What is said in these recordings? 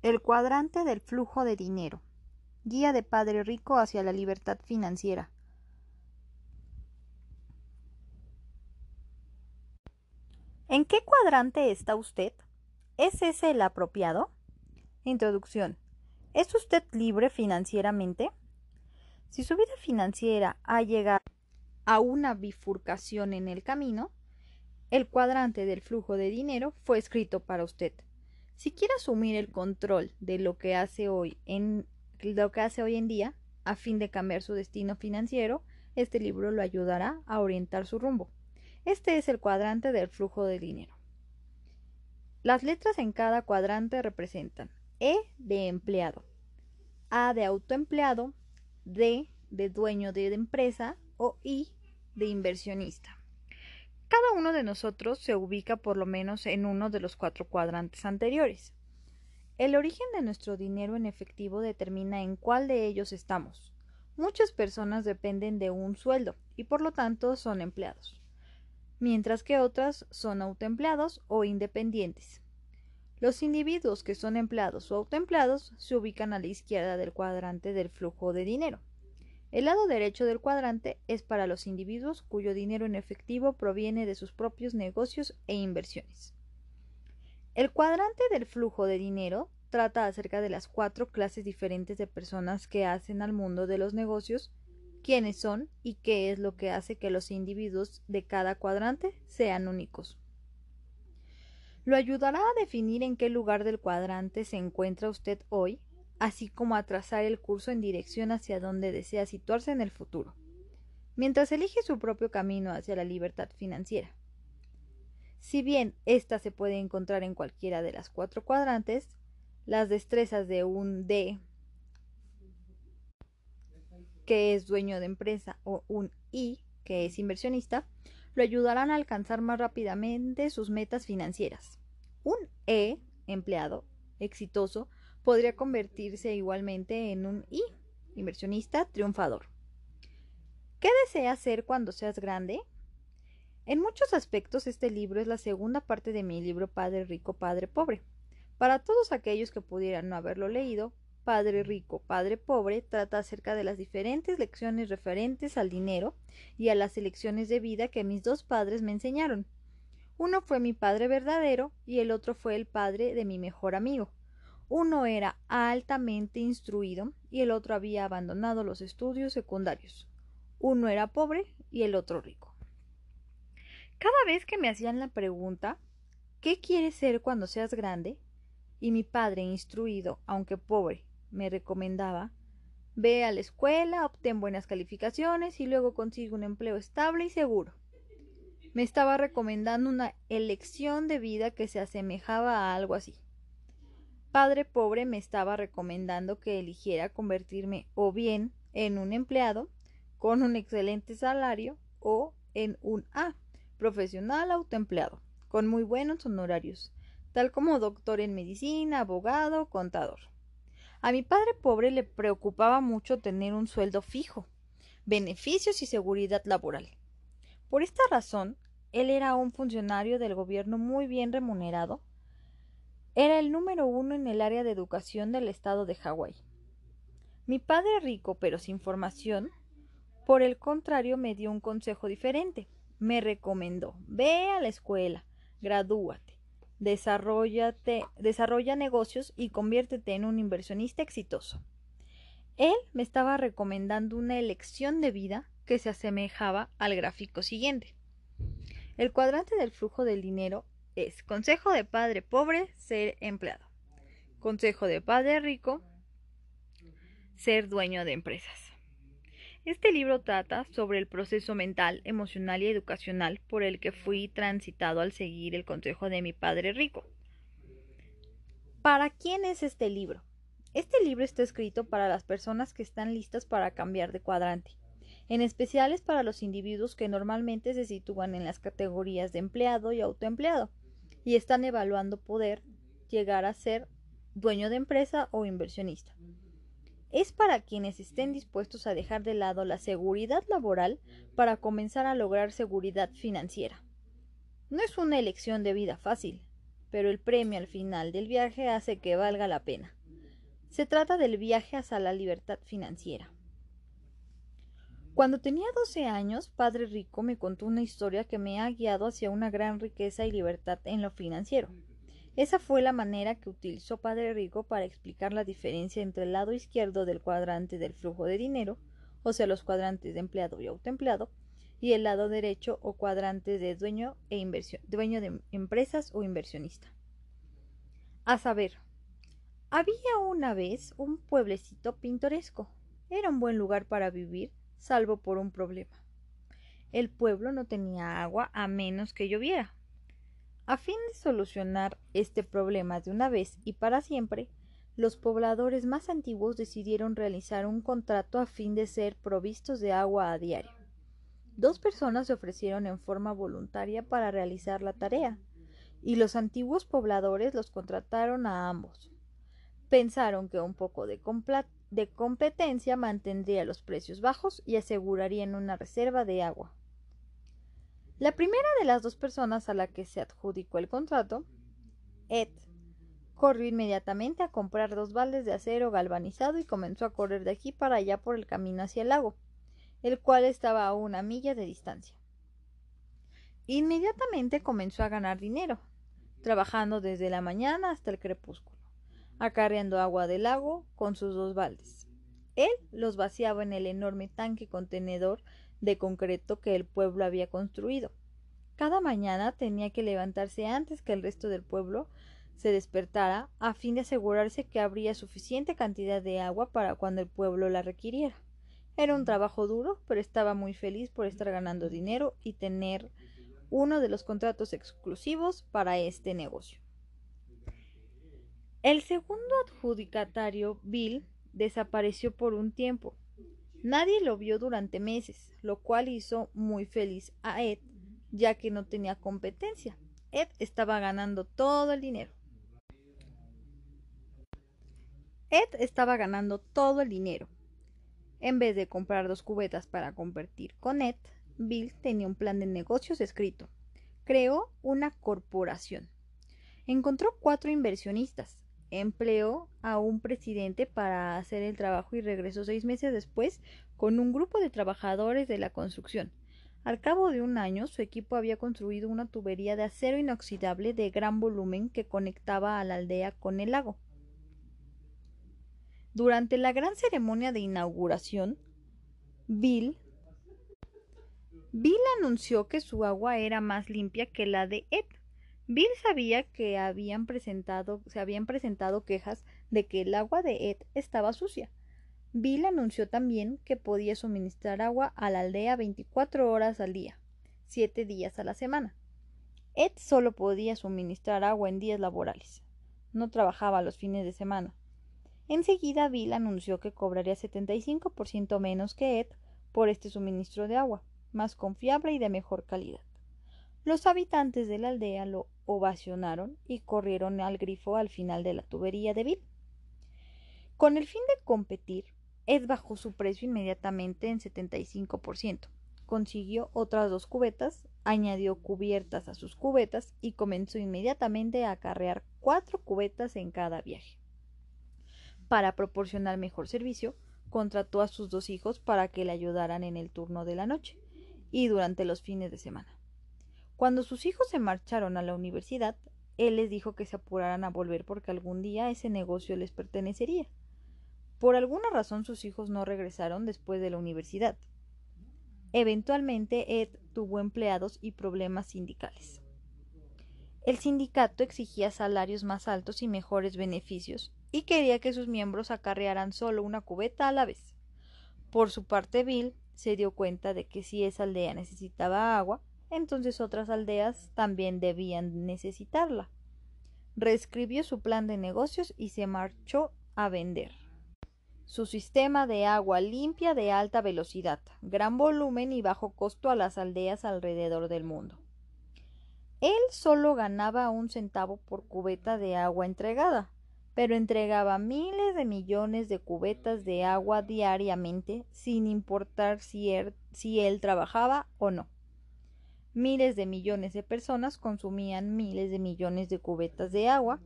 El cuadrante del flujo de dinero. Guía de Padre Rico hacia la libertad financiera. ¿En qué cuadrante está usted? ¿Es ese el apropiado? Introducción. ¿Es usted libre financieramente? Si su vida financiera ha llegado a una bifurcación en el camino, el cuadrante del flujo de dinero fue escrito para usted. Si quiere asumir el control de lo que hace hoy en lo que hace hoy en día a fin de cambiar su destino financiero, este libro lo ayudará a orientar su rumbo. Este es el cuadrante del flujo de dinero. Las letras en cada cuadrante representan E de empleado, A de autoempleado, D de dueño de empresa o I de inversionista. Cada uno de nosotros se ubica por lo menos en uno de los cuatro cuadrantes anteriores. El origen de nuestro dinero en efectivo determina en cuál de ellos estamos. Muchas personas dependen de un sueldo y por lo tanto son empleados, mientras que otras son autoempleados o independientes. Los individuos que son empleados o autoempleados se ubican a la izquierda del cuadrante del flujo de dinero. El lado derecho del cuadrante es para los individuos cuyo dinero en efectivo proviene de sus propios negocios e inversiones. El cuadrante del flujo de dinero trata acerca de las cuatro clases diferentes de personas que hacen al mundo de los negocios, quiénes son y qué es lo que hace que los individuos de cada cuadrante sean únicos. Lo ayudará a definir en qué lugar del cuadrante se encuentra usted hoy así como a trazar el curso en dirección hacia donde desea situarse en el futuro, mientras elige su propio camino hacia la libertad financiera. Si bien ésta se puede encontrar en cualquiera de las cuatro cuadrantes, las destrezas de un D, que es dueño de empresa, o un I, que es inversionista, lo ayudarán a alcanzar más rápidamente sus metas financieras. Un E, empleado, exitoso, podría convertirse igualmente en un I, inversionista triunfador. ¿Qué deseas ser cuando seas grande? En muchos aspectos este libro es la segunda parte de mi libro Padre Rico, Padre Pobre. Para todos aquellos que pudieran no haberlo leído, Padre Rico, Padre Pobre trata acerca de las diferentes lecciones referentes al dinero y a las elecciones de vida que mis dos padres me enseñaron. Uno fue mi padre verdadero y el otro fue el padre de mi mejor amigo. Uno era altamente instruido y el otro había abandonado los estudios secundarios. Uno era pobre y el otro rico. Cada vez que me hacían la pregunta ¿qué quieres ser cuando seas grande? y mi padre instruido, aunque pobre, me recomendaba ve a la escuela, obtén buenas calificaciones y luego consigue un empleo estable y seguro. Me estaba recomendando una elección de vida que se asemejaba a algo así. Padre Pobre me estaba recomendando que eligiera convertirme o bien en un empleado con un excelente salario o en un A, profesional autoempleado, con muy buenos honorarios, tal como doctor en medicina, abogado, contador. A mi padre pobre le preocupaba mucho tener un sueldo fijo, beneficios y seguridad laboral. Por esta razón, él era un funcionario del gobierno muy bien remunerado era el número uno en el área de educación del estado de Hawái. Mi padre rico pero sin formación, por el contrario, me dio un consejo diferente. Me recomendó, ve a la escuela, gradúate, desarrolla negocios y conviértete en un inversionista exitoso. Él me estaba recomendando una elección de vida que se asemejaba al gráfico siguiente. El cuadrante del flujo del dinero es consejo de padre pobre, ser empleado. Consejo de padre rico, ser dueño de empresas. Este libro trata sobre el proceso mental, emocional y educacional por el que fui transitado al seguir el consejo de mi padre rico. ¿Para quién es este libro? Este libro está escrito para las personas que están listas para cambiar de cuadrante. En especial es para los individuos que normalmente se sitúan en las categorías de empleado y autoempleado y están evaluando poder llegar a ser dueño de empresa o inversionista. Es para quienes estén dispuestos a dejar de lado la seguridad laboral para comenzar a lograr seguridad financiera. No es una elección de vida fácil, pero el premio al final del viaje hace que valga la pena. Se trata del viaje hacia la libertad financiera. Cuando tenía 12 años, Padre Rico me contó una historia que me ha guiado hacia una gran riqueza y libertad en lo financiero. Esa fue la manera que utilizó Padre Rico para explicar la diferencia entre el lado izquierdo del cuadrante del flujo de dinero, o sea, los cuadrantes de empleado y autoempleado, y el lado derecho o cuadrante de dueño e inversión, dueño de empresas o inversionista. A saber, había una vez un pueblecito pintoresco. Era un buen lugar para vivir, salvo por un problema. El pueblo no tenía agua a menos que lloviera. A fin de solucionar este problema de una vez y para siempre, los pobladores más antiguos decidieron realizar un contrato a fin de ser provistos de agua a diario. Dos personas se ofrecieron en forma voluntaria para realizar la tarea, y los antiguos pobladores los contrataron a ambos. Pensaron que un poco de, de competencia mantendría los precios bajos y asegurarían una reserva de agua. La primera de las dos personas a la que se adjudicó el contrato, Ed, corrió inmediatamente a comprar dos baldes de acero galvanizado y comenzó a correr de aquí para allá por el camino hacia el lago, el cual estaba a una milla de distancia. Inmediatamente comenzó a ganar dinero, trabajando desde la mañana hasta el crepúsculo acarreando agua del lago con sus dos baldes. Él los vaciaba en el enorme tanque contenedor de concreto que el pueblo había construido. Cada mañana tenía que levantarse antes que el resto del pueblo se despertara a fin de asegurarse que habría suficiente cantidad de agua para cuando el pueblo la requiriera. Era un trabajo duro, pero estaba muy feliz por estar ganando dinero y tener uno de los contratos exclusivos para este negocio. El segundo adjudicatario, Bill, desapareció por un tiempo. Nadie lo vio durante meses, lo cual hizo muy feliz a Ed, ya que no tenía competencia. Ed estaba ganando todo el dinero. Ed estaba ganando todo el dinero. En vez de comprar dos cubetas para convertir con Ed, Bill tenía un plan de negocios escrito. Creó una corporación. Encontró cuatro inversionistas, empleó a un presidente para hacer el trabajo y regresó seis meses después con un grupo de trabajadores de la construcción. Al cabo de un año, su equipo había construido una tubería de acero inoxidable de gran volumen que conectaba a la aldea con el lago. Durante la gran ceremonia de inauguración, Bill Bill anunció que su agua era más limpia que la de Ed Bill sabía que se habían presentado quejas de que el agua de Ed estaba sucia. Bill anunció también que podía suministrar agua a la aldea 24 horas al día, siete días a la semana. Ed solo podía suministrar agua en días laborales. No trabajaba los fines de semana. Enseguida Bill anunció que cobraría 75% menos que Ed por este suministro de agua, más confiable y de mejor calidad. Los habitantes de la aldea lo ovacionaron y corrieron al grifo al final de la tubería de Bill. Con el fin de competir, Ed bajó su precio inmediatamente en 75%. Consiguió otras dos cubetas, añadió cubiertas a sus cubetas y comenzó inmediatamente a acarrear cuatro cubetas en cada viaje. Para proporcionar mejor servicio, contrató a sus dos hijos para que le ayudaran en el turno de la noche y durante los fines de semana. Cuando sus hijos se marcharon a la universidad, él les dijo que se apuraran a volver porque algún día ese negocio les pertenecería. Por alguna razón sus hijos no regresaron después de la universidad. Eventualmente Ed tuvo empleados y problemas sindicales. El sindicato exigía salarios más altos y mejores beneficios y quería que sus miembros acarrearan solo una cubeta a la vez. Por su parte, Bill se dio cuenta de que si esa aldea necesitaba agua, entonces otras aldeas también debían necesitarla. Reescribió su plan de negocios y se marchó a vender. Su sistema de agua limpia de alta velocidad, gran volumen y bajo costo a las aldeas alrededor del mundo. Él solo ganaba un centavo por cubeta de agua entregada, pero entregaba miles de millones de cubetas de agua diariamente sin importar si él, si él trabajaba o no. Miles de millones de personas consumían miles de millones de cubetas de agua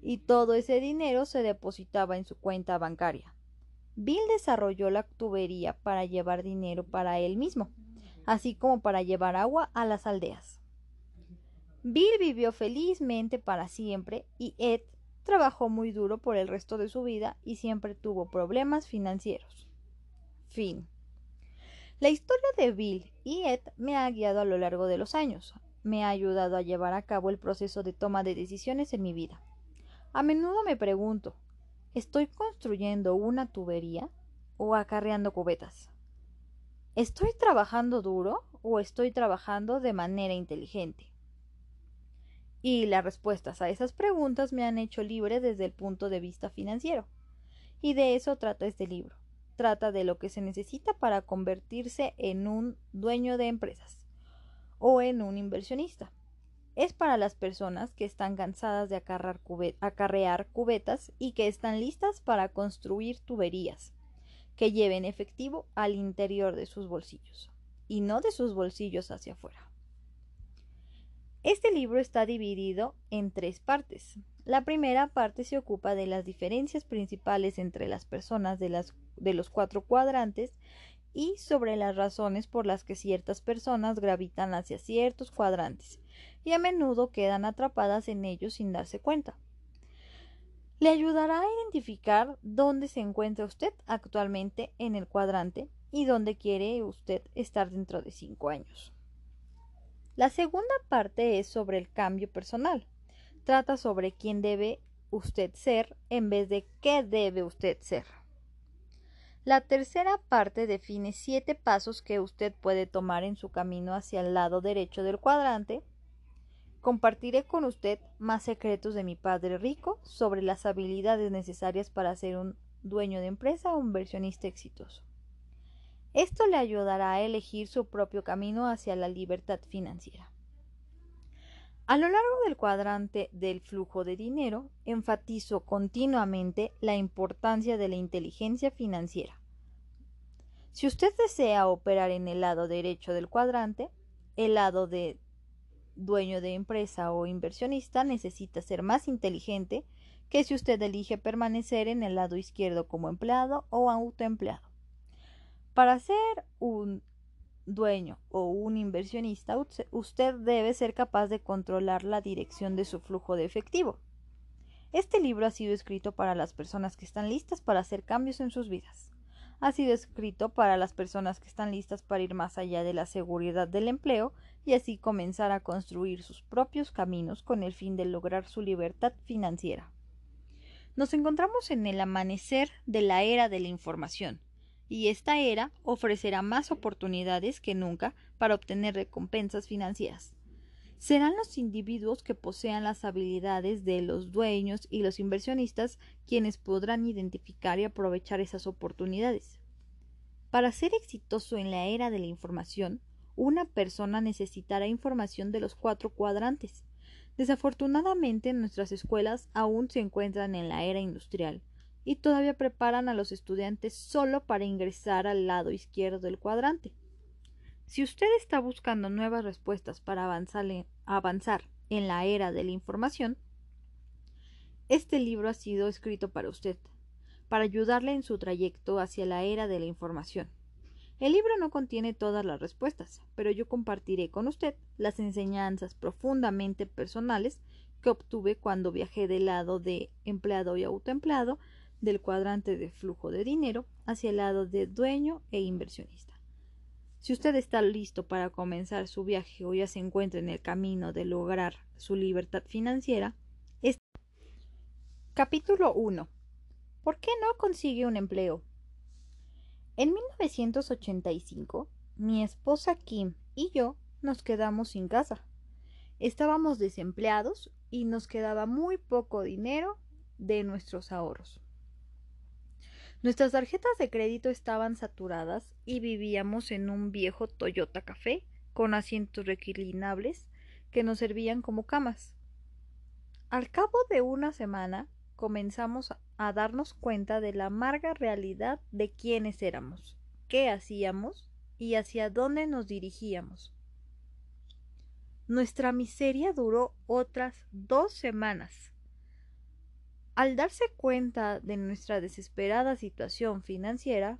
y todo ese dinero se depositaba en su cuenta bancaria. Bill desarrolló la tubería para llevar dinero para él mismo, así como para llevar agua a las aldeas. Bill vivió felizmente para siempre y Ed trabajó muy duro por el resto de su vida y siempre tuvo problemas financieros. Fin. La historia de Bill y Ed me ha guiado a lo largo de los años, me ha ayudado a llevar a cabo el proceso de toma de decisiones en mi vida. A menudo me pregunto, ¿estoy construyendo una tubería o acarreando cubetas? ¿Estoy trabajando duro o estoy trabajando de manera inteligente? Y las respuestas a esas preguntas me han hecho libre desde el punto de vista financiero. Y de eso trata este libro trata de lo que se necesita para convertirse en un dueño de empresas o en un inversionista. Es para las personas que están cansadas de acarrear cubetas y que están listas para construir tuberías que lleven efectivo al interior de sus bolsillos y no de sus bolsillos hacia afuera. Este libro está dividido en tres partes. La primera parte se ocupa de las diferencias principales entre las personas de, las, de los cuatro cuadrantes y sobre las razones por las que ciertas personas gravitan hacia ciertos cuadrantes y a menudo quedan atrapadas en ellos sin darse cuenta. Le ayudará a identificar dónde se encuentra usted actualmente en el cuadrante y dónde quiere usted estar dentro de cinco años. La segunda parte es sobre el cambio personal. Trata sobre quién debe usted ser en vez de qué debe usted ser. La tercera parte define siete pasos que usted puede tomar en su camino hacia el lado derecho del cuadrante. Compartiré con usted más secretos de mi padre rico sobre las habilidades necesarias para ser un dueño de empresa o inversionista exitoso. Esto le ayudará a elegir su propio camino hacia la libertad financiera. A lo largo del cuadrante del flujo de dinero, enfatizo continuamente la importancia de la inteligencia financiera. Si usted desea operar en el lado derecho del cuadrante, el lado de dueño de empresa o inversionista necesita ser más inteligente que si usted elige permanecer en el lado izquierdo como empleado o autoempleado. Para ser un dueño o un inversionista, usted debe ser capaz de controlar la dirección de su flujo de efectivo. Este libro ha sido escrito para las personas que están listas para hacer cambios en sus vidas. Ha sido escrito para las personas que están listas para ir más allá de la seguridad del empleo y así comenzar a construir sus propios caminos con el fin de lograr su libertad financiera. Nos encontramos en el amanecer de la era de la información, y esta era ofrecerá más oportunidades que nunca para obtener recompensas financieras. Serán los individuos que posean las habilidades de los dueños y los inversionistas quienes podrán identificar y aprovechar esas oportunidades. Para ser exitoso en la era de la información, una persona necesitará información de los cuatro cuadrantes. Desafortunadamente nuestras escuelas aún se encuentran en la era industrial, y todavía preparan a los estudiantes solo para ingresar al lado izquierdo del cuadrante. Si usted está buscando nuevas respuestas para avanzar, en la era de la información, este libro ha sido escrito para usted, para ayudarle en su trayecto hacia la era de la información. El libro no contiene todas las respuestas, pero yo compartiré con usted las enseñanzas profundamente personales que obtuve cuando viajé del lado de empleado y autoempleado del cuadrante de flujo de dinero hacia el lado de dueño e inversionista. Si usted está listo para comenzar su viaje o ya se encuentra en el camino de lograr su libertad financiera, Capítulo 1. ¿Por qué no consigue un empleo? En 1985, mi esposa Kim y yo nos quedamos sin casa. Estábamos desempleados y nos quedaba muy poco dinero de nuestros ahorros. Nuestras tarjetas de crédito estaban saturadas y vivíamos en un viejo Toyota Café con asientos reclinables que nos servían como camas. Al cabo de una semana comenzamos a darnos cuenta de la amarga realidad de quiénes éramos, qué hacíamos y hacia dónde nos dirigíamos. nuestra miseria duró otras dos semanas. Al darse cuenta de nuestra desesperada situación financiera,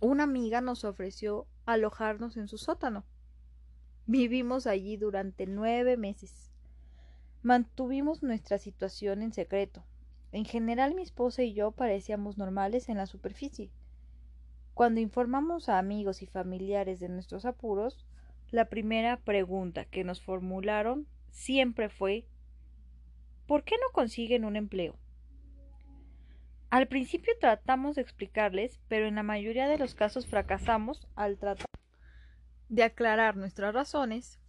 una amiga nos ofreció alojarnos en su sótano. Vivimos allí durante nueve meses. Mantuvimos nuestra situación en secreto. En general mi esposa y yo parecíamos normales en la superficie. Cuando informamos a amigos y familiares de nuestros apuros, la primera pregunta que nos formularon siempre fue ¿Por qué no consiguen un empleo? Al principio tratamos de explicarles, pero en la mayoría de los casos fracasamos al tratar de aclarar nuestras razones.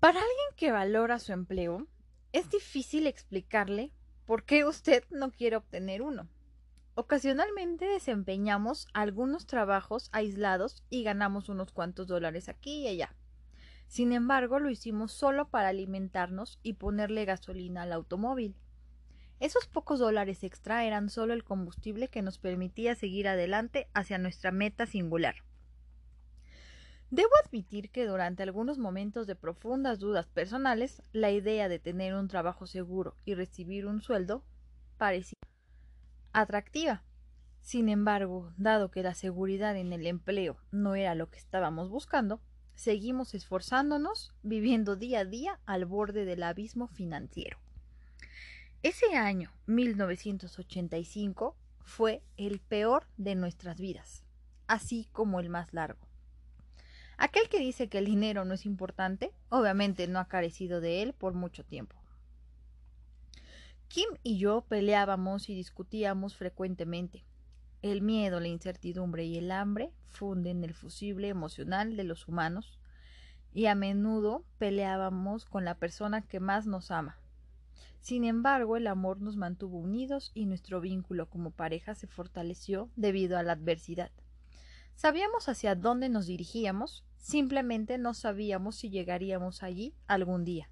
Para alguien que valora su empleo, es difícil explicarle por qué usted no quiere obtener uno. Ocasionalmente desempeñamos algunos trabajos aislados y ganamos unos cuantos dólares aquí y allá. Sin embargo, lo hicimos solo para alimentarnos y ponerle gasolina al automóvil. Esos pocos dólares extra eran solo el combustible que nos permitía seguir adelante hacia nuestra meta singular. Debo admitir que durante algunos momentos de profundas dudas personales, la idea de tener un trabajo seguro y recibir un sueldo parecía atractiva. Sin embargo, dado que la seguridad en el empleo no era lo que estábamos buscando, seguimos esforzándonos, viviendo día a día al borde del abismo financiero. Ese año, 1985, fue el peor de nuestras vidas, así como el más largo. Aquel que dice que el dinero no es importante, obviamente no ha carecido de él por mucho tiempo. Kim y yo peleábamos y discutíamos frecuentemente. El miedo, la incertidumbre y el hambre funden el fusible emocional de los humanos y a menudo peleábamos con la persona que más nos ama. Sin embargo, el amor nos mantuvo unidos y nuestro vínculo como pareja se fortaleció debido a la adversidad. Sabíamos hacia dónde nos dirigíamos, simplemente no sabíamos si llegaríamos allí algún día.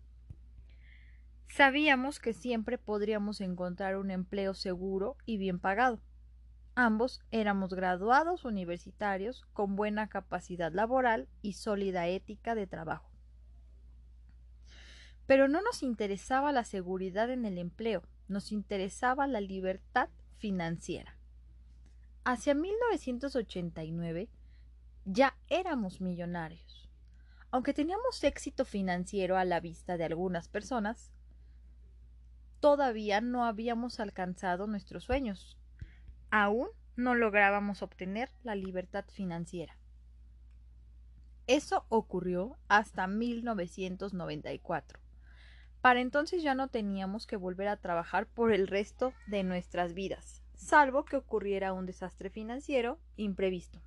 Sabíamos que siempre podríamos encontrar un empleo seguro y bien pagado. Ambos éramos graduados universitarios con buena capacidad laboral y sólida ética de trabajo. Pero no nos interesaba la seguridad en el empleo, nos interesaba la libertad financiera. Hacia 1989 ya éramos millonarios. Aunque teníamos éxito financiero a la vista de algunas personas, todavía no habíamos alcanzado nuestros sueños. Aún no lográbamos obtener la libertad financiera. Eso ocurrió hasta 1994. Para entonces ya no teníamos que volver a trabajar por el resto de nuestras vidas salvo que ocurriera un desastre financiero imprevisto.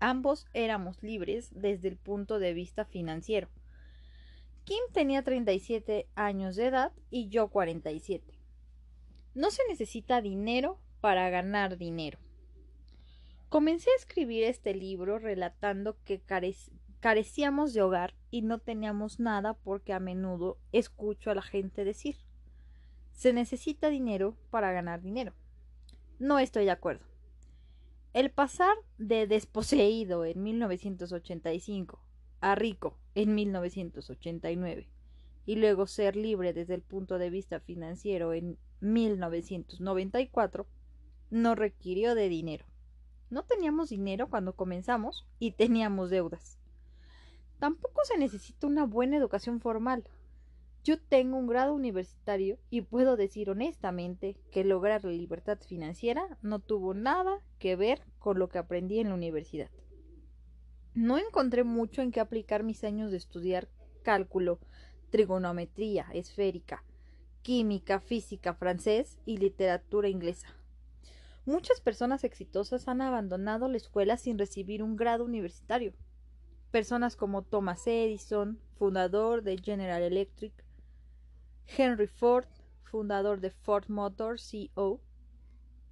Ambos éramos libres desde el punto de vista financiero. Kim tenía 37 años de edad y yo 47. No se necesita dinero para ganar dinero. Comencé a escribir este libro relatando que carecíamos de hogar y no teníamos nada porque a menudo escucho a la gente decir se necesita dinero para ganar dinero. No estoy de acuerdo. El pasar de desposeído en 1985 a rico en 1989 y luego ser libre desde el punto de vista financiero en 1994 no requirió de dinero. No teníamos dinero cuando comenzamos y teníamos deudas. Tampoco se necesita una buena educación formal. Yo tengo un grado universitario y puedo decir honestamente que lograr la libertad financiera no tuvo nada que ver con lo que aprendí en la universidad. No encontré mucho en qué aplicar mis años de estudiar cálculo, trigonometría esférica, química, física, francés y literatura inglesa. Muchas personas exitosas han abandonado la escuela sin recibir un grado universitario. Personas como Thomas Edison, fundador de General Electric, Henry Ford, fundador de Ford Motor, CEO,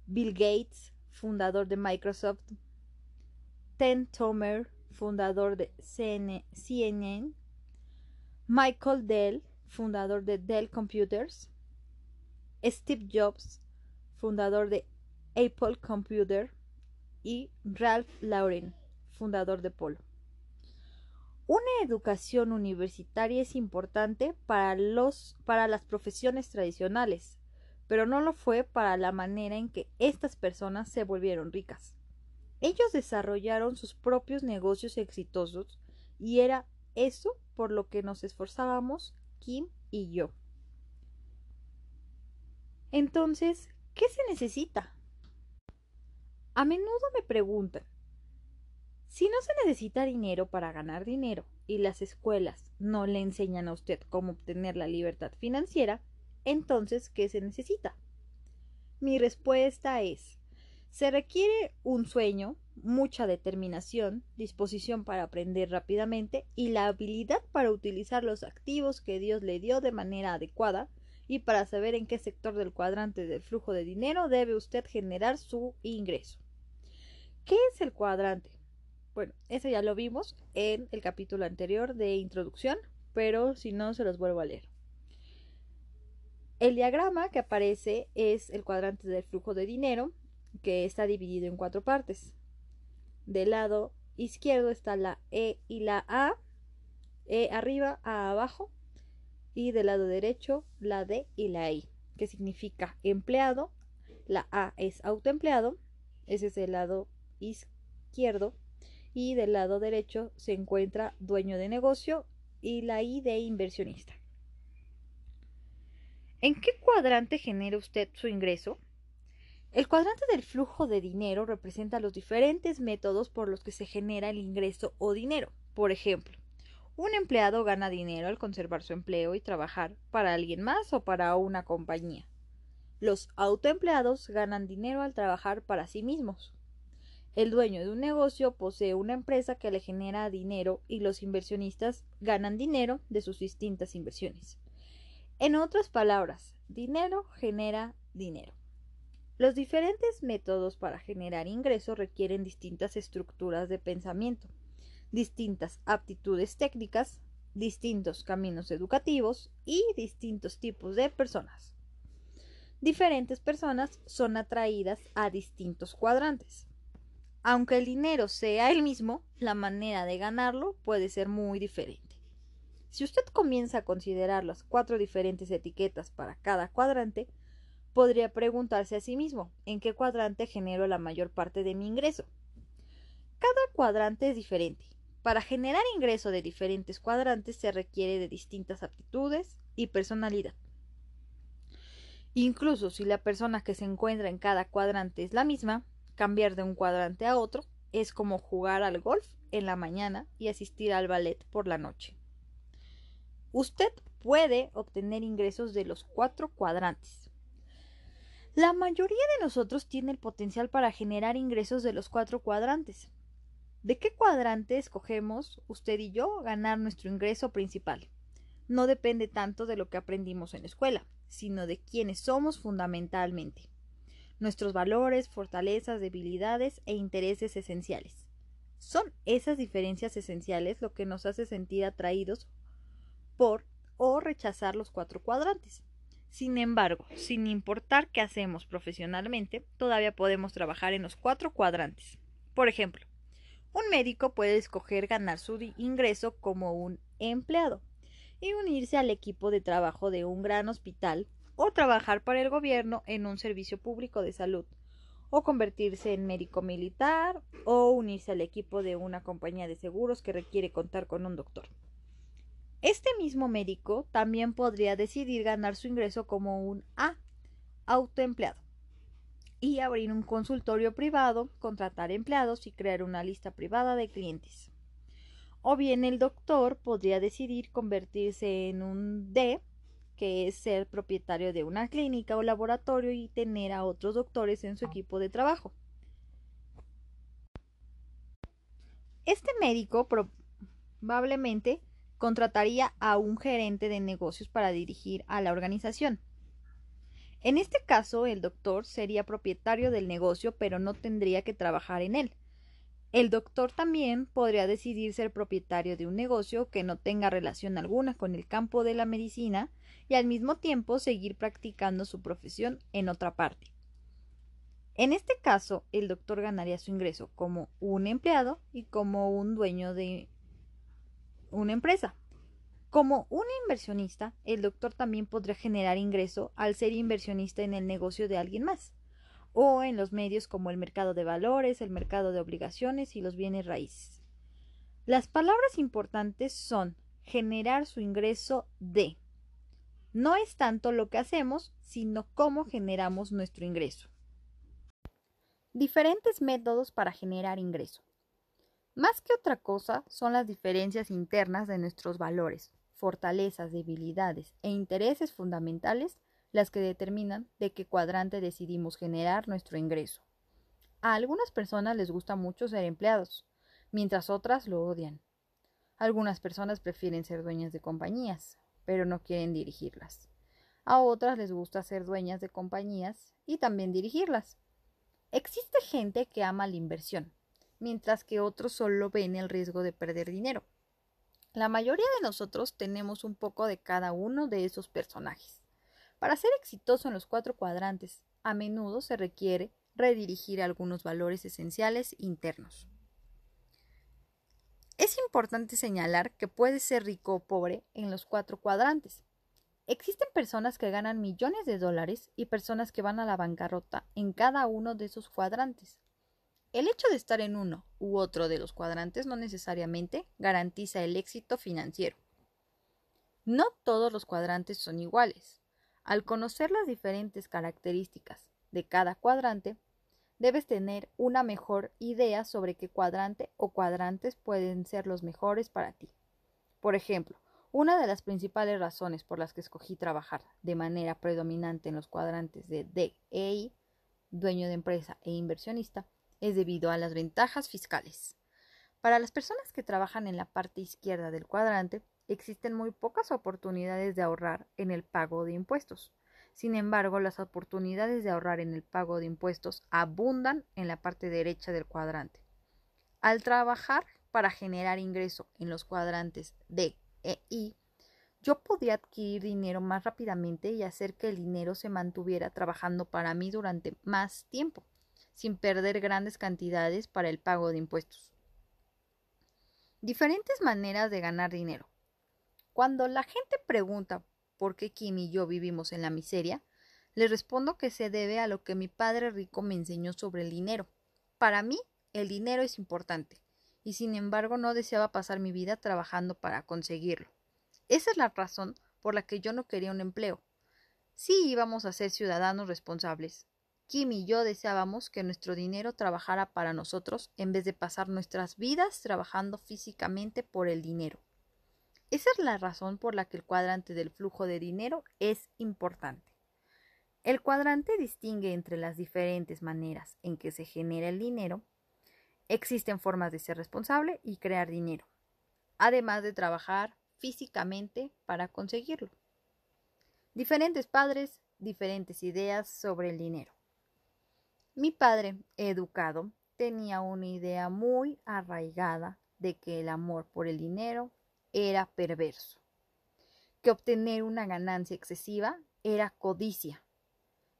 Bill Gates, fundador de Microsoft, Ten Tomer, fundador de CNN, Michael Dell, fundador de Dell Computers, Steve Jobs, fundador de Apple Computer, y Ralph Lauren, fundador de Polo. Una educación universitaria es importante para, los, para las profesiones tradicionales, pero no lo fue para la manera en que estas personas se volvieron ricas. Ellos desarrollaron sus propios negocios exitosos y era eso por lo que nos esforzábamos Kim y yo. Entonces, ¿qué se necesita? A menudo me preguntan, si no se necesita dinero para ganar dinero y las escuelas no le enseñan a usted cómo obtener la libertad financiera, entonces, ¿qué se necesita? Mi respuesta es, se requiere un sueño, mucha determinación, disposición para aprender rápidamente y la habilidad para utilizar los activos que Dios le dio de manera adecuada y para saber en qué sector del cuadrante del flujo de dinero debe usted generar su ingreso. ¿Qué es el cuadrante? Bueno, eso ya lo vimos en el capítulo anterior de introducción, pero si no, se los vuelvo a leer. El diagrama que aparece es el cuadrante del flujo de dinero, que está dividido en cuatro partes. Del lado izquierdo está la E y la A, E arriba, A abajo, y del lado derecho la D y la I, que significa empleado. La A es autoempleado, ese es el lado izquierdo, y del lado derecho se encuentra dueño de negocio y la I de inversionista. ¿En qué cuadrante genera usted su ingreso? El cuadrante del flujo de dinero representa los diferentes métodos por los que se genera el ingreso o dinero. Por ejemplo, un empleado gana dinero al conservar su empleo y trabajar para alguien más o para una compañía. Los autoempleados ganan dinero al trabajar para sí mismos. El dueño de un negocio posee una empresa que le genera dinero y los inversionistas ganan dinero de sus distintas inversiones. En otras palabras, dinero genera dinero. Los diferentes métodos para generar ingresos requieren distintas estructuras de pensamiento distintas aptitudes técnicas, distintos caminos educativos y distintos tipos de personas. Diferentes personas son atraídas a distintos cuadrantes. Aunque el dinero sea el mismo, la manera de ganarlo puede ser muy diferente. Si usted comienza a considerar las cuatro diferentes etiquetas para cada cuadrante, podría preguntarse a sí mismo en qué cuadrante genero la mayor parte de mi ingreso. Cada cuadrante es diferente para generar ingreso de diferentes cuadrantes se requiere de distintas aptitudes y personalidad. Incluso si la persona que se encuentra en cada cuadrante es la misma, cambiar de un cuadrante a otro es como jugar al golf en la mañana y asistir al ballet por la noche. Usted puede obtener ingresos de los cuatro cuadrantes. La mayoría de nosotros tiene el potencial para generar ingresos de los cuatro cuadrantes, ¿De qué cuadrante escogemos usted y yo ganar nuestro ingreso principal? No depende tanto de lo que aprendimos en la escuela, sino de quiénes somos fundamentalmente. Nuestros valores, fortalezas, debilidades e intereses esenciales. Son esas diferencias esenciales lo que nos hace sentir atraídos por o rechazar los cuatro cuadrantes. Sin embargo, sin importar qué hacemos profesionalmente, todavía podemos trabajar en los cuatro cuadrantes. Por ejemplo, un médico puede escoger ganar su ingreso como un empleado y unirse al equipo de trabajo de un gran hospital o trabajar para el gobierno en un servicio público de salud o convertirse en médico militar o unirse al equipo de una compañía de seguros que requiere contar con un doctor. Este mismo médico también podría decidir ganar su ingreso como un A, autoempleado y abrir un consultorio privado, contratar empleados y crear una lista privada de clientes. O bien el doctor podría decidir convertirse en un D, que es ser propietario de una clínica o laboratorio y tener a otros doctores en su equipo de trabajo. Este médico probablemente contrataría a un gerente de negocios para dirigir a la organización. En este caso, el doctor sería propietario del negocio, pero no tendría que trabajar en él. El doctor también podría decidir ser propietario de un negocio que no tenga relación alguna con el campo de la medicina y al mismo tiempo seguir practicando su profesión en otra parte. En este caso, el doctor ganaría su ingreso como un empleado y como un dueño de una empresa. Como un inversionista, el doctor también podrá generar ingreso al ser inversionista en el negocio de alguien más, o en los medios como el mercado de valores, el mercado de obligaciones y los bienes raíces. Las palabras importantes son generar su ingreso de. No es tanto lo que hacemos, sino cómo generamos nuestro ingreso. Diferentes métodos para generar ingreso. Más que otra cosa son las diferencias internas de nuestros valores, fortalezas, debilidades e intereses fundamentales las que determinan de qué cuadrante decidimos generar nuestro ingreso. A algunas personas les gusta mucho ser empleados, mientras otras lo odian. Algunas personas prefieren ser dueñas de compañías, pero no quieren dirigirlas. A otras les gusta ser dueñas de compañías y también dirigirlas. Existe gente que ama la inversión, mientras que otros solo ven el riesgo de perder dinero. La mayoría de nosotros tenemos un poco de cada uno de esos personajes. Para ser exitoso en los cuatro cuadrantes, a menudo se requiere redirigir algunos valores esenciales internos. Es importante señalar que puede ser rico o pobre en los cuatro cuadrantes. Existen personas que ganan millones de dólares y personas que van a la bancarrota en cada uno de esos cuadrantes. El hecho de estar en uno u otro de los cuadrantes no necesariamente garantiza el éxito financiero. No todos los cuadrantes son iguales. Al conocer las diferentes características de cada cuadrante, debes tener una mejor idea sobre qué cuadrante o cuadrantes pueden ser los mejores para ti. Por ejemplo, una de las principales razones por las que escogí trabajar de manera predominante en los cuadrantes de D e I, dueño de empresa e inversionista, es debido a las ventajas fiscales. Para las personas que trabajan en la parte izquierda del cuadrante, existen muy pocas oportunidades de ahorrar en el pago de impuestos. Sin embargo, las oportunidades de ahorrar en el pago de impuestos abundan en la parte derecha del cuadrante. Al trabajar para generar ingreso en los cuadrantes D e I, yo podía adquirir dinero más rápidamente y hacer que el dinero se mantuviera trabajando para mí durante más tiempo sin perder grandes cantidades para el pago de impuestos. Diferentes maneras de ganar dinero. Cuando la gente pregunta por qué Kim y yo vivimos en la miseria, les respondo que se debe a lo que mi padre rico me enseñó sobre el dinero. Para mí, el dinero es importante, y sin embargo no deseaba pasar mi vida trabajando para conseguirlo. Esa es la razón por la que yo no quería un empleo. Sí íbamos a ser ciudadanos responsables, Kim y yo deseábamos que nuestro dinero trabajara para nosotros en vez de pasar nuestras vidas trabajando físicamente por el dinero. Esa es la razón por la que el cuadrante del flujo de dinero es importante. El cuadrante distingue entre las diferentes maneras en que se genera el dinero. Existen formas de ser responsable y crear dinero, además de trabajar físicamente para conseguirlo. Diferentes padres, diferentes ideas sobre el dinero. Mi padre, educado, tenía una idea muy arraigada de que el amor por el dinero era perverso, que obtener una ganancia excesiva era codicia.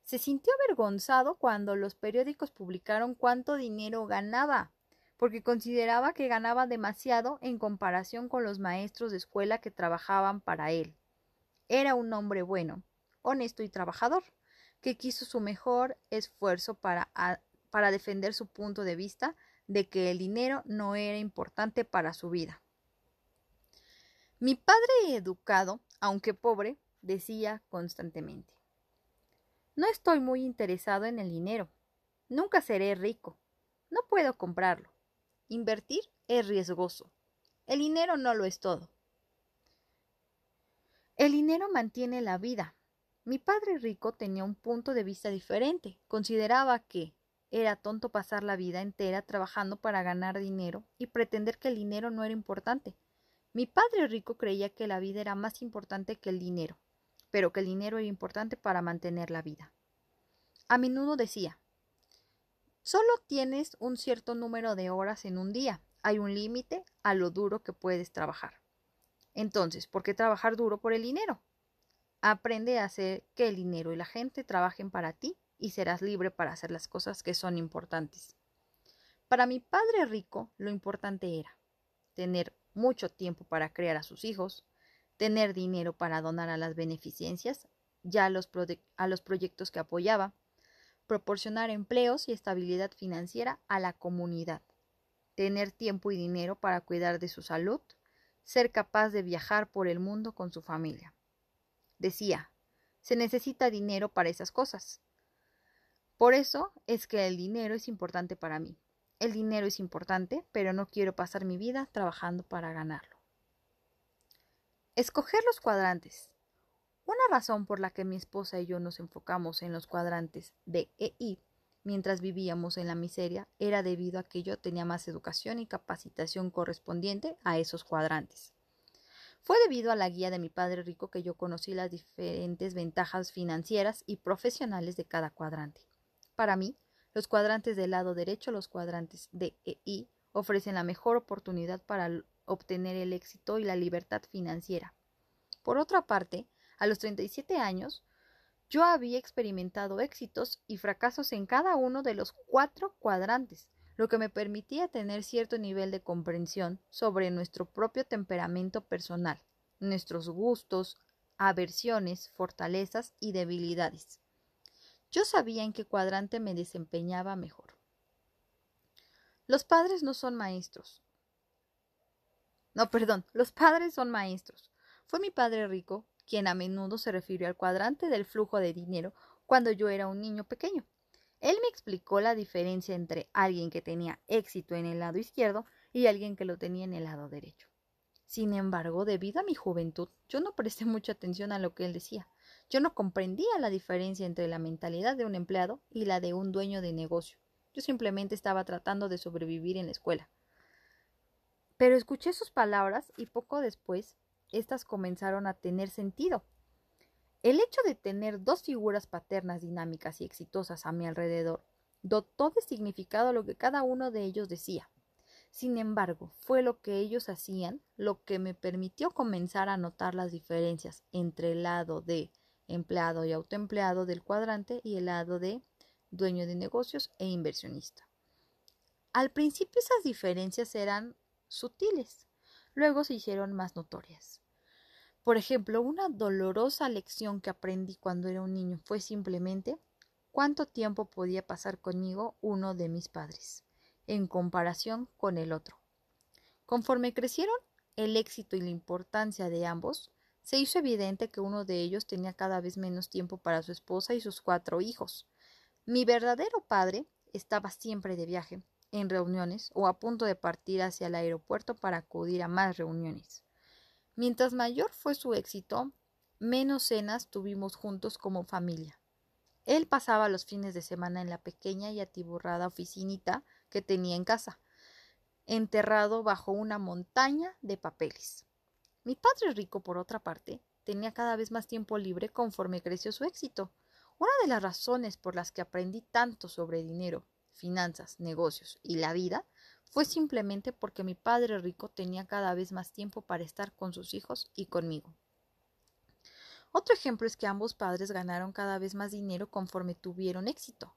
Se sintió avergonzado cuando los periódicos publicaron cuánto dinero ganaba, porque consideraba que ganaba demasiado en comparación con los maestros de escuela que trabajaban para él. Era un hombre bueno, honesto y trabajador que quiso su mejor esfuerzo para, para defender su punto de vista de que el dinero no era importante para su vida. Mi padre educado, aunque pobre, decía constantemente No estoy muy interesado en el dinero. Nunca seré rico. No puedo comprarlo. Invertir es riesgoso. El dinero no lo es todo. El dinero mantiene la vida, mi padre rico tenía un punto de vista diferente. Consideraba que era tonto pasar la vida entera trabajando para ganar dinero y pretender que el dinero no era importante. Mi padre rico creía que la vida era más importante que el dinero, pero que el dinero era importante para mantener la vida. A menudo decía Solo tienes un cierto número de horas en un día. Hay un límite a lo duro que puedes trabajar. Entonces, ¿por qué trabajar duro por el dinero? Aprende a hacer que el dinero y la gente trabajen para ti y serás libre para hacer las cosas que son importantes. Para mi padre rico, lo importante era tener mucho tiempo para crear a sus hijos, tener dinero para donar a las beneficencias, ya a los, a los proyectos que apoyaba, proporcionar empleos y estabilidad financiera a la comunidad, tener tiempo y dinero para cuidar de su salud, ser capaz de viajar por el mundo con su familia. Decía, se necesita dinero para esas cosas. Por eso es que el dinero es importante para mí. El dinero es importante, pero no quiero pasar mi vida trabajando para ganarlo. Escoger los cuadrantes. Una razón por la que mi esposa y yo nos enfocamos en los cuadrantes B e I mientras vivíamos en la miseria era debido a que yo tenía más educación y capacitación correspondiente a esos cuadrantes. Fue debido a la guía de mi padre rico que yo conocí las diferentes ventajas financieras y profesionales de cada cuadrante. Para mí, los cuadrantes del lado derecho, los cuadrantes D e I, ofrecen la mejor oportunidad para obtener el éxito y la libertad financiera. Por otra parte, a los 37 años, yo había experimentado éxitos y fracasos en cada uno de los cuatro cuadrantes, lo que me permitía tener cierto nivel de comprensión sobre nuestro propio temperamento personal, nuestros gustos, aversiones, fortalezas y debilidades. Yo sabía en qué cuadrante me desempeñaba mejor. Los padres no son maestros. No, perdón, los padres son maestros. Fue mi padre rico quien a menudo se refirió al cuadrante del flujo de dinero cuando yo era un niño pequeño. Él me explicó la diferencia entre alguien que tenía éxito en el lado izquierdo y alguien que lo tenía en el lado derecho. Sin embargo, debido a mi juventud, yo no presté mucha atención a lo que él decía. Yo no comprendía la diferencia entre la mentalidad de un empleado y la de un dueño de negocio. Yo simplemente estaba tratando de sobrevivir en la escuela. Pero escuché sus palabras y poco después éstas comenzaron a tener sentido. El hecho de tener dos figuras paternas dinámicas y exitosas a mi alrededor dotó de significado lo que cada uno de ellos decía. Sin embargo, fue lo que ellos hacían lo que me permitió comenzar a notar las diferencias entre el lado de empleado y autoempleado del cuadrante y el lado de dueño de negocios e inversionista. Al principio esas diferencias eran sutiles, luego se hicieron más notorias. Por ejemplo, una dolorosa lección que aprendí cuando era un niño fue simplemente cuánto tiempo podía pasar conmigo uno de mis padres, en comparación con el otro. Conforme crecieron, el éxito y la importancia de ambos, se hizo evidente que uno de ellos tenía cada vez menos tiempo para su esposa y sus cuatro hijos. Mi verdadero padre estaba siempre de viaje, en reuniones o a punto de partir hacia el aeropuerto para acudir a más reuniones. Mientras mayor fue su éxito, menos cenas tuvimos juntos como familia. Él pasaba los fines de semana en la pequeña y atiborrada oficinita que tenía en casa, enterrado bajo una montaña de papeles. Mi padre rico, por otra parte, tenía cada vez más tiempo libre conforme creció su éxito. Una de las razones por las que aprendí tanto sobre dinero, finanzas, negocios y la vida fue simplemente porque mi padre rico tenía cada vez más tiempo para estar con sus hijos y conmigo. Otro ejemplo es que ambos padres ganaron cada vez más dinero conforme tuvieron éxito,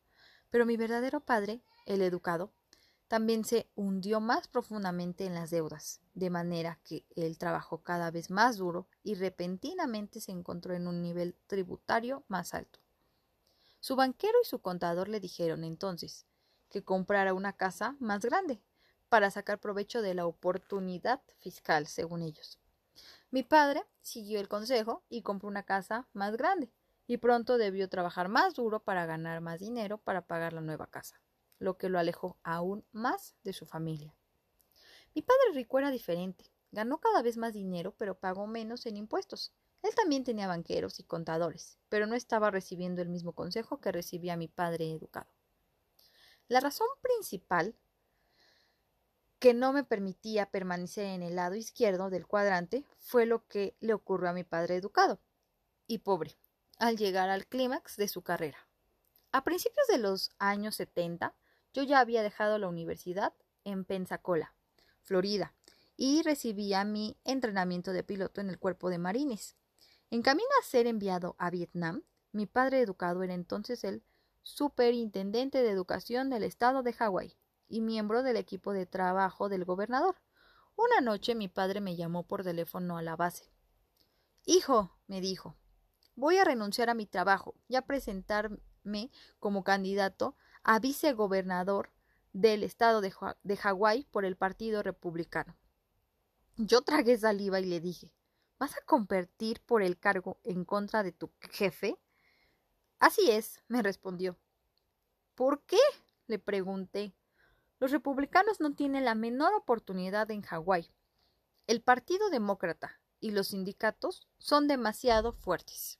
pero mi verdadero padre, el educado, también se hundió más profundamente en las deudas, de manera que él trabajó cada vez más duro y repentinamente se encontró en un nivel tributario más alto. Su banquero y su contador le dijeron entonces que comprara una casa más grande, para sacar provecho de la oportunidad fiscal, según ellos. Mi padre siguió el consejo y compró una casa más grande, y pronto debió trabajar más duro para ganar más dinero para pagar la nueva casa, lo que lo alejó aún más de su familia. Mi padre rico era diferente, ganó cada vez más dinero, pero pagó menos en impuestos. Él también tenía banqueros y contadores, pero no estaba recibiendo el mismo consejo que recibía mi padre educado. La razón principal que no me permitía permanecer en el lado izquierdo del cuadrante fue lo que le ocurrió a mi padre educado y pobre al llegar al clímax de su carrera. A principios de los años 70, yo ya había dejado la universidad en Pensacola, Florida, y recibía mi entrenamiento de piloto en el cuerpo de marines. En camino a ser enviado a Vietnam, mi padre educado era entonces el superintendente de educación del estado de Hawái y miembro del equipo de trabajo del gobernador, Una noche mi padre me llamó por teléfono a la base. Hijo, me dijo, voy a renunciar a mi trabajo y a presentarme como candidato a vicegobernador del estado de, Hawái por el Partido Republicano. Yo tragué saliva y le dije, ¿vas a competir por el cargo en contra de tu jefe? Así es, me respondió. ¿Por qué? le pregunté. Los republicanos no tienen la menor oportunidad en Hawái. El Partido Demócrata y los sindicatos son demasiado fuertes.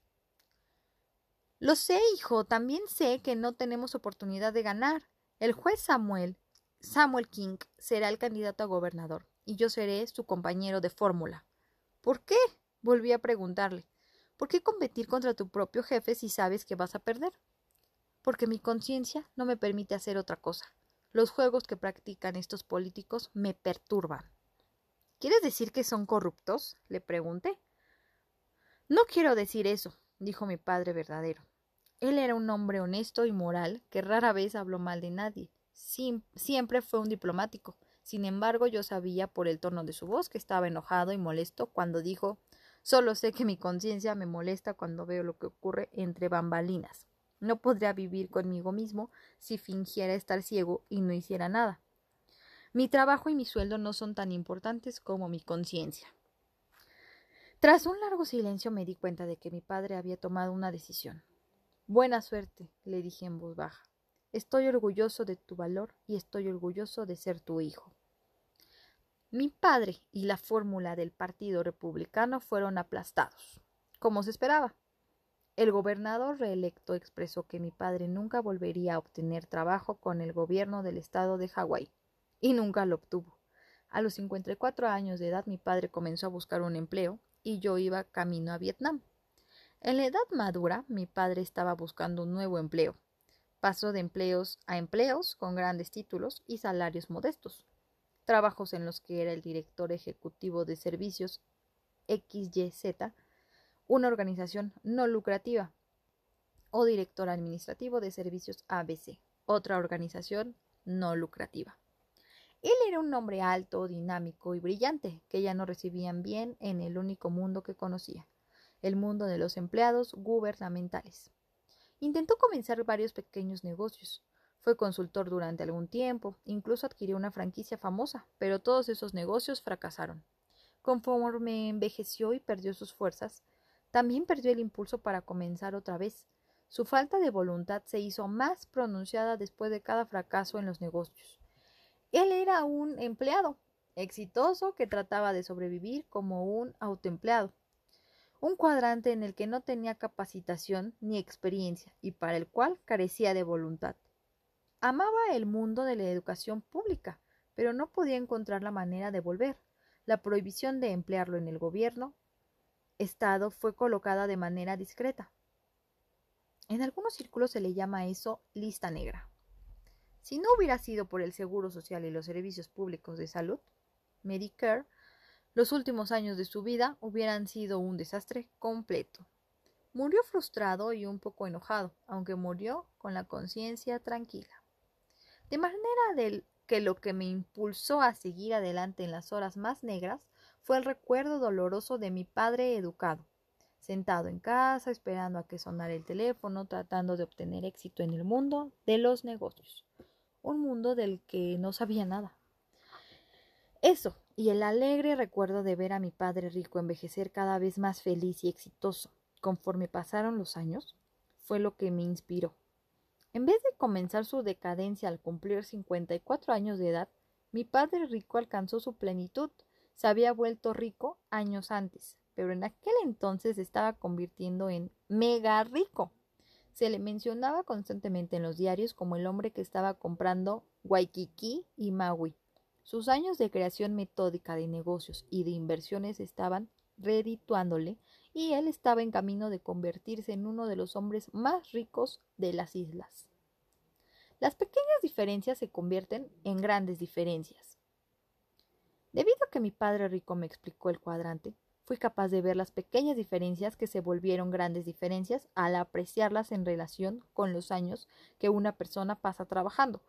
Lo sé, hijo, también sé que no tenemos oportunidad de ganar. El juez Samuel, Samuel King, será el candidato a gobernador y yo seré su compañero de fórmula. ¿Por qué? Volví a preguntarle. ¿Por qué competir contra tu propio jefe si sabes que vas a perder? Porque mi conciencia no me permite hacer otra cosa. Los juegos que practican estos políticos me perturban. ¿Quieres decir que son corruptos? le pregunté. No quiero decir eso, dijo mi padre verdadero. Él era un hombre honesto y moral que rara vez habló mal de nadie. siempre fue un diplomático. Sin embargo, yo sabía por el tono de su voz que estaba enojado y molesto cuando dijo Solo sé que mi conciencia me molesta cuando veo lo que ocurre entre bambalinas. No podría vivir conmigo mismo si fingiera estar ciego y no hiciera nada. Mi trabajo y mi sueldo no son tan importantes como mi conciencia. Tras un largo silencio me di cuenta de que mi padre había tomado una decisión. Buena suerte, le dije en voz baja. Estoy orgulloso de tu valor y estoy orgulloso de ser tu hijo. Mi padre y la fórmula del Partido Republicano fueron aplastados, como se esperaba. El gobernador reelecto expresó que mi padre nunca volvería a obtener trabajo con el gobierno del estado de Hawái, y nunca lo obtuvo. A los 54 años de edad mi padre comenzó a buscar un empleo y yo iba camino a Vietnam. En la edad madura mi padre estaba buscando un nuevo empleo. Pasó de empleos a empleos con grandes títulos y salarios modestos. Trabajos en los que era el director ejecutivo de servicios XYZ una organización no lucrativa, o director administrativo de servicios ABC, otra organización no lucrativa. Él era un hombre alto, dinámico y brillante, que ya no recibían bien en el único mundo que conocía, el mundo de los empleados gubernamentales. Intentó comenzar varios pequeños negocios. Fue consultor durante algún tiempo, incluso adquirió una franquicia famosa, pero todos esos negocios fracasaron. Conforme envejeció y perdió sus fuerzas, también perdió el impulso para comenzar otra vez. Su falta de voluntad se hizo más pronunciada después de cada fracaso en los negocios. Él era un empleado exitoso que trataba de sobrevivir como un autoempleado, un cuadrante en el que no tenía capacitación ni experiencia y para el cual carecía de voluntad. Amaba el mundo de la educación pública, pero no podía encontrar la manera de volver. La prohibición de emplearlo en el gobierno estado fue colocada de manera discreta. En algunos círculos se le llama eso lista negra. Si no hubiera sido por el Seguro Social y los servicios públicos de salud, Medicare, los últimos años de su vida hubieran sido un desastre completo. Murió frustrado y un poco enojado, aunque murió con la conciencia tranquila. De manera del que lo que me impulsó a seguir adelante en las horas más negras fue el recuerdo doloroso de mi padre educado, sentado en casa esperando a que sonara el teléfono, tratando de obtener éxito en el mundo de los negocios, un mundo del que no sabía nada. Eso, y el alegre recuerdo de ver a mi padre rico envejecer cada vez más feliz y exitoso conforme pasaron los años, fue lo que me inspiró. En vez de comenzar su decadencia al cumplir 54 años de edad, mi padre rico alcanzó su plenitud se había vuelto rico años antes, pero en aquel entonces se estaba convirtiendo en mega rico. Se le mencionaba constantemente en los diarios como el hombre que estaba comprando Waikiki y Maui. Sus años de creación metódica de negocios y de inversiones estaban redituándole y él estaba en camino de convertirse en uno de los hombres más ricos de las islas. Las pequeñas diferencias se convierten en grandes diferencias. Debido a que mi padre rico me explicó el cuadrante, fui capaz de ver las pequeñas diferencias que se volvieron grandes diferencias al apreciarlas en relación con los años que una persona pasa trabajando.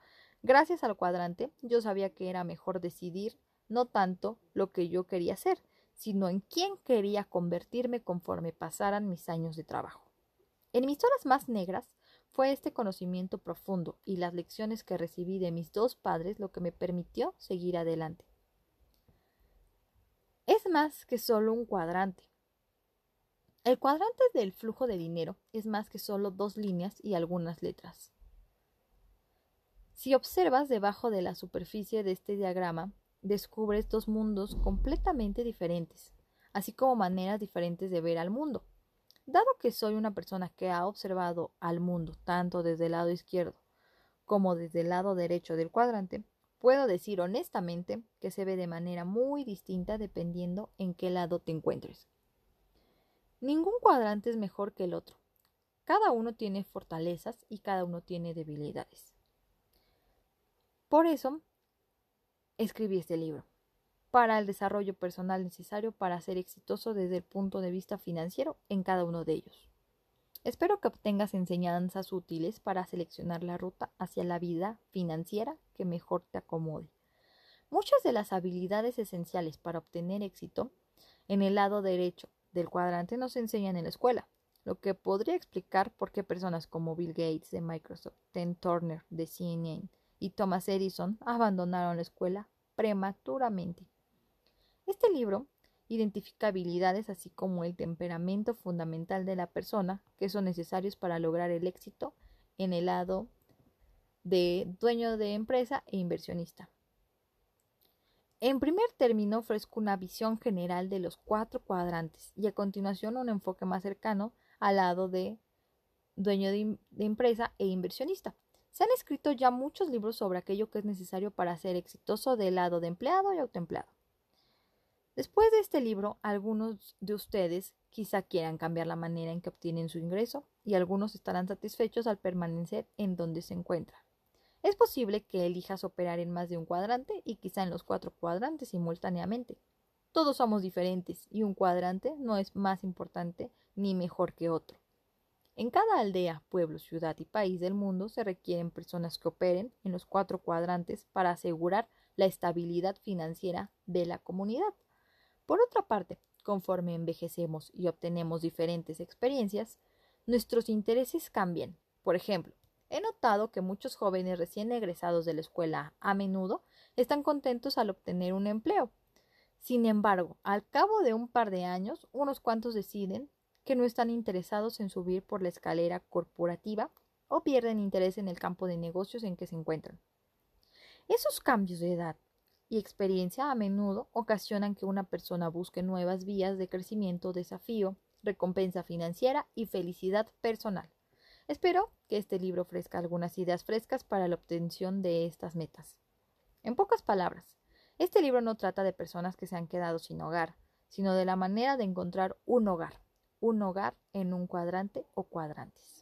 Gracias al cuadrante, yo sabía que era mejor decidir no tanto lo que yo quería ser, sino en quién quería convertirme conforme pasaran mis años de trabajo. En mis horas más negras fue este conocimiento profundo y las lecciones que recibí de mis dos padres lo que me permitió seguir adelante. Es más que solo un cuadrante. El cuadrante del flujo de dinero es más que solo dos líneas y algunas letras. Si observas debajo de la superficie de este diagrama, descubres dos mundos completamente diferentes, así como maneras diferentes de ver al mundo. Dado que soy una persona que ha observado al mundo tanto desde el lado izquierdo como desde el lado derecho del cuadrante, puedo decir honestamente que se ve de manera muy distinta dependiendo en qué lado te encuentres. Ningún cuadrante es mejor que el otro. Cada uno tiene fortalezas y cada uno tiene debilidades. Por eso escribí este libro, para el desarrollo personal necesario para ser exitoso desde el punto de vista financiero en cada uno de ellos. Espero que obtengas enseñanzas útiles para seleccionar la ruta hacia la vida financiera que mejor te acomode. Muchas de las habilidades esenciales para obtener éxito en el lado derecho del cuadrante no se enseñan en la escuela, lo que podría explicar por qué personas como Bill Gates de Microsoft, Tim Turner de CNN y Thomas Edison abandonaron la escuela prematuramente. Este libro identifica habilidades así como el temperamento fundamental de la persona que son necesarios para lograr el éxito en el lado de dueño de empresa e inversionista. En primer término ofrezco una visión general de los cuatro cuadrantes y a continuación un enfoque más cercano al lado de dueño de, de empresa e inversionista. Se han escrito ya muchos libros sobre aquello que es necesario para ser exitoso del lado de empleado y autoempleado. Después de este libro, algunos de ustedes quizá quieran cambiar la manera en que obtienen su ingreso y algunos estarán satisfechos al permanecer en donde se encuentran. Es posible que elijas operar en más de un cuadrante y quizá en los cuatro cuadrantes simultáneamente. Todos somos diferentes y un cuadrante no es más importante ni mejor que otro. En cada aldea, pueblo, ciudad y país del mundo se requieren personas que operen en los cuatro cuadrantes para asegurar la estabilidad financiera de la comunidad. Por otra parte, conforme envejecemos y obtenemos diferentes experiencias, nuestros intereses cambian. Por ejemplo, he notado que muchos jóvenes recién egresados de la escuela a menudo están contentos al obtener un empleo. Sin embargo, al cabo de un par de años, unos cuantos deciden que no están interesados en subir por la escalera corporativa o pierden interés en el campo de negocios en que se encuentran. Esos cambios de edad y experiencia a menudo ocasionan que una persona busque nuevas vías de crecimiento, desafío, recompensa financiera y felicidad personal. Espero que este libro ofrezca algunas ideas frescas para la obtención de estas metas. En pocas palabras, este libro no trata de personas que se han quedado sin hogar, sino de la manera de encontrar un hogar un hogar en un cuadrante o cuadrantes.